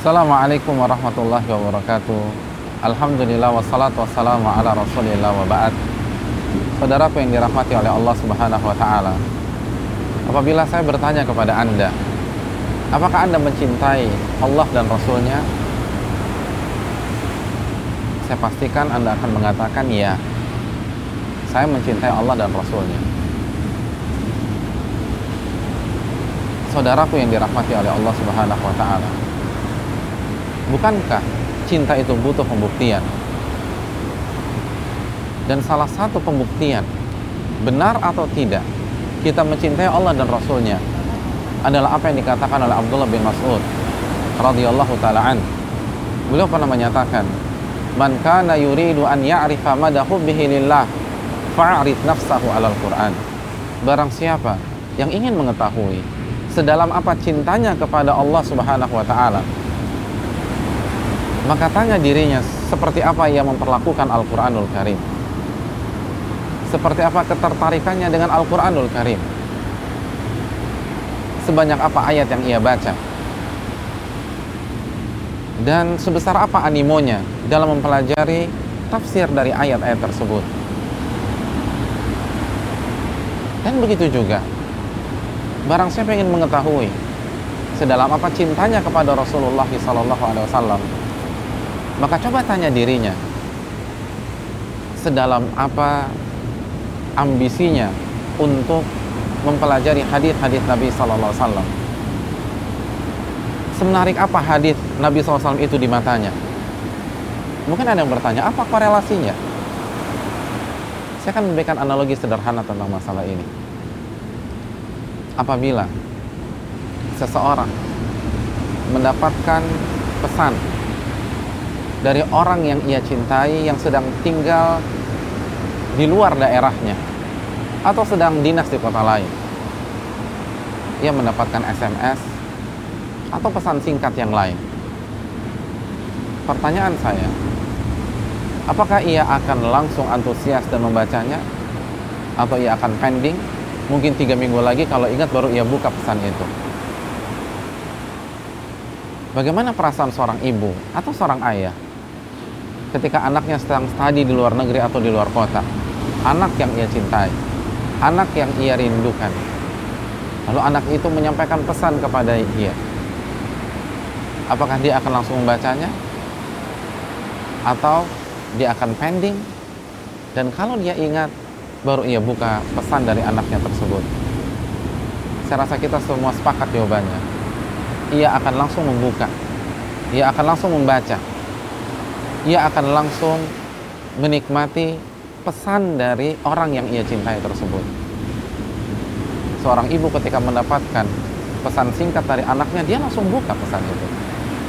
Assalamualaikum warahmatullahi wabarakatuh. Alhamdulillah wassalatu wassalamu ala rasulillah wa ba'd. Saudaraku yang dirahmati oleh Allah subhanahu wa ta'ala Apabila saya bertanya kepada anda Apakah anda mencintai Allah dan Rasulnya? Saya pastikan anda akan mengatakan ya Saya mencintai Allah dan Rasulnya. Saudaraku yang dirahmati oleh Allah subhanahu wa ta'ala Bukankah cinta itu butuh pembuktian? Dan salah satu pembuktian benar atau tidak kita mencintai Allah dan Rasulnya adalah apa yang dikatakan oleh Abdullah bin Mas'ud radhiyallahu taala an. Beliau pernah menyatakan, "Man kana yuridu an ya'rifa mada hubbihi lillah, fa'rid nafsahu 'alal Qur'an." Barang siapa yang ingin mengetahui sedalam apa cintanya kepada Allah Subhanahu wa taala, maka tanya dirinya seperti apa ia memperlakukan Al-Quranul Karim? Seperti apa ketertarikannya dengan Al-Quranul Karim? Sebanyak apa ayat yang ia baca? Dan sebesar apa animonya dalam mempelajari tafsir dari ayat-ayat tersebut? Dan begitu juga barang siapa ingin mengetahui sedalam apa cintanya kepada Rasulullah SAW maka coba tanya dirinya, sedalam apa ambisinya untuk mempelajari hadis-hadis Nabi Sallallahu Alaihi. Semenarik apa hadis Nabi SAW itu di matanya? Mungkin ada yang bertanya, apa korelasinya? Saya akan memberikan analogi sederhana tentang masalah ini. Apabila seseorang mendapatkan pesan dari orang yang ia cintai yang sedang tinggal di luar daerahnya atau sedang dinas di kota lain. Ia mendapatkan SMS atau pesan singkat yang lain. Pertanyaan saya, apakah ia akan langsung antusias dan membacanya? Atau ia akan pending? Mungkin tiga minggu lagi kalau ingat baru ia buka pesan itu. Bagaimana perasaan seorang ibu atau seorang ayah ketika anaknya sedang studi di luar negeri atau di luar kota. Anak yang ia cintai. Anak yang ia rindukan. Lalu anak itu menyampaikan pesan kepada ia. Apakah dia akan langsung membacanya? Atau dia akan pending? Dan kalau dia ingat baru ia buka pesan dari anaknya tersebut. Saya rasa kita semua sepakat jawabannya. Ia akan langsung membuka. Ia akan langsung membaca ia akan langsung menikmati pesan dari orang yang ia cintai tersebut. Seorang ibu ketika mendapatkan pesan singkat dari anaknya, dia langsung buka pesan itu.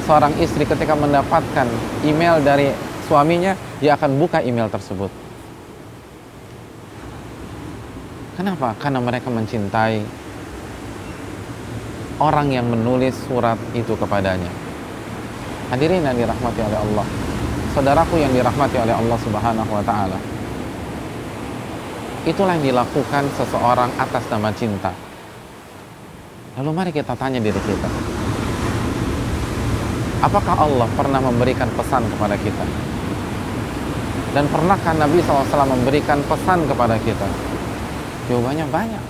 Seorang istri ketika mendapatkan email dari suaminya, dia akan buka email tersebut. Kenapa? Karena mereka mencintai orang yang menulis surat itu kepadanya. Hadirin yang dirahmati oleh Allah saudaraku yang dirahmati oleh Allah Subhanahu wa taala. Itulah yang dilakukan seseorang atas nama cinta. Lalu mari kita tanya diri kita. Apakah Allah pernah memberikan pesan kepada kita? Dan pernahkah Nabi SAW memberikan pesan kepada kita? Jawabannya banyak.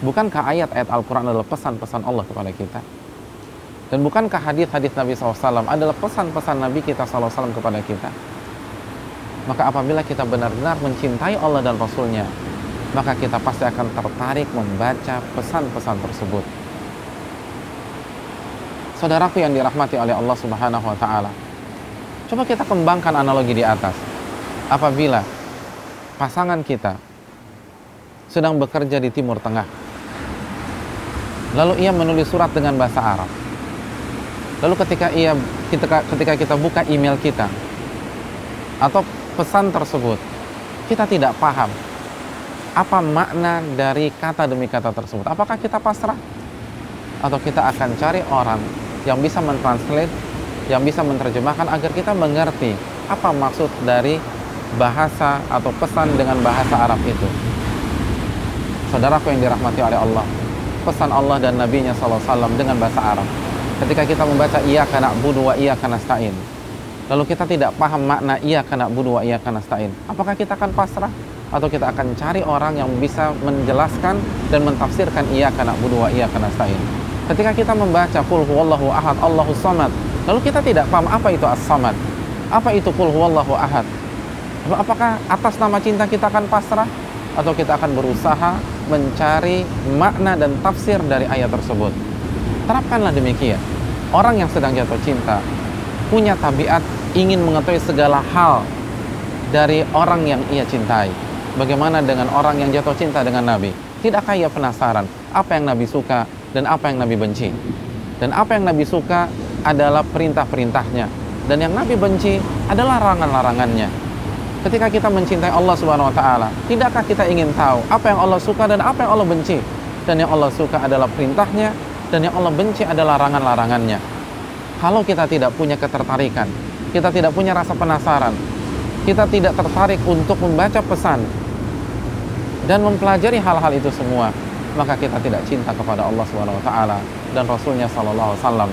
Bukankah ayat-ayat Al-Quran adalah pesan-pesan Allah kepada kita? Dan bukankah hadis-hadis Nabi SAW adalah pesan-pesan Nabi kita SAW kepada kita? Maka apabila kita benar-benar mencintai Allah dan Rasulnya, maka kita pasti akan tertarik membaca pesan-pesan tersebut. Saudaraku yang dirahmati oleh Allah Subhanahu wa taala. Coba kita kembangkan analogi di atas. Apabila pasangan kita sedang bekerja di Timur Tengah, lalu ia menulis surat dengan bahasa Arab, Lalu ketika ia ketika ketika kita buka email kita atau pesan tersebut, kita tidak paham apa makna dari kata demi kata tersebut. Apakah kita pasrah atau kita akan cari orang yang bisa mentranslate, yang bisa menerjemahkan agar kita mengerti apa maksud dari bahasa atau pesan dengan bahasa Arab itu. Saudaraku yang dirahmati oleh Allah, pesan Allah dan Nabi-Nya SAW dengan bahasa Arab ketika kita membaca iyyaka na'budu wa iyyaka nasta'in lalu kita tidak paham makna iyyaka na'budu wa iyyaka nasta'in apakah kita akan pasrah? Atau kita akan cari orang yang bisa menjelaskan dan mentafsirkan iyyaka na'budu wa iyyaka nasta'in ketika kita membaca qul huwallahu ahad Allahus samad lalu kita tidak paham apa itu as-samad. Apa itu qul huwallahu ahad apakah atas nama cinta kita akan pasrah? Atau kita akan berusaha mencari makna dan tafsir dari ayat tersebut terapkanlah demikian orang yang sedang jatuh cinta punya tabiat ingin mengetahui segala hal dari orang yang ia cintai Bagaimana dengan orang yang jatuh cinta dengan Nabi? Tidakkah ia penasaran apa yang Nabi suka dan apa yang Nabi benci? Dan apa yang Nabi suka adalah perintah-perintahnya dan yang Nabi benci adalah larangan-larangannya. Ketika kita mencintai Allah Subhanahu wa taala, tidakkah kita ingin tahu apa yang Allah suka dan apa yang Allah benci? Dan yang Allah suka adalah perintahnya dan yang Allah benci adalah larangan-larangannya. Kalau kita tidak punya ketertarikan, kita tidak punya rasa penasaran, kita tidak tertarik untuk membaca pesan dan mempelajari hal-hal itu semua, maka kita tidak cinta kepada Allah Subhanahu wa taala dan Rasulnya sallallahu alaihi wasallam.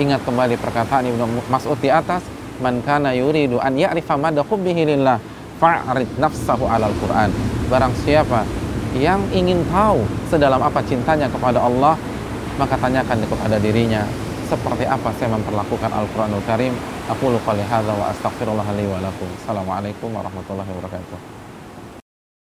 Ingat kembali perkataan Ibnu Mas'ud di atas, "Man kana yuridu an ya'rifa madha hubbihi lillah, fa'rid nafsahu 'alal Qur'an." Barang siapa yang ingin tahu sedalam apa cintanya kepada Allah, maka tanyakan kepada dirinya, seperti apa saya memperlakukan Al-Qur'anul Karim. Aku lupa hadza wa astaghfirullah wa. Assalamualaikum warahmatullahi wabarakatuh.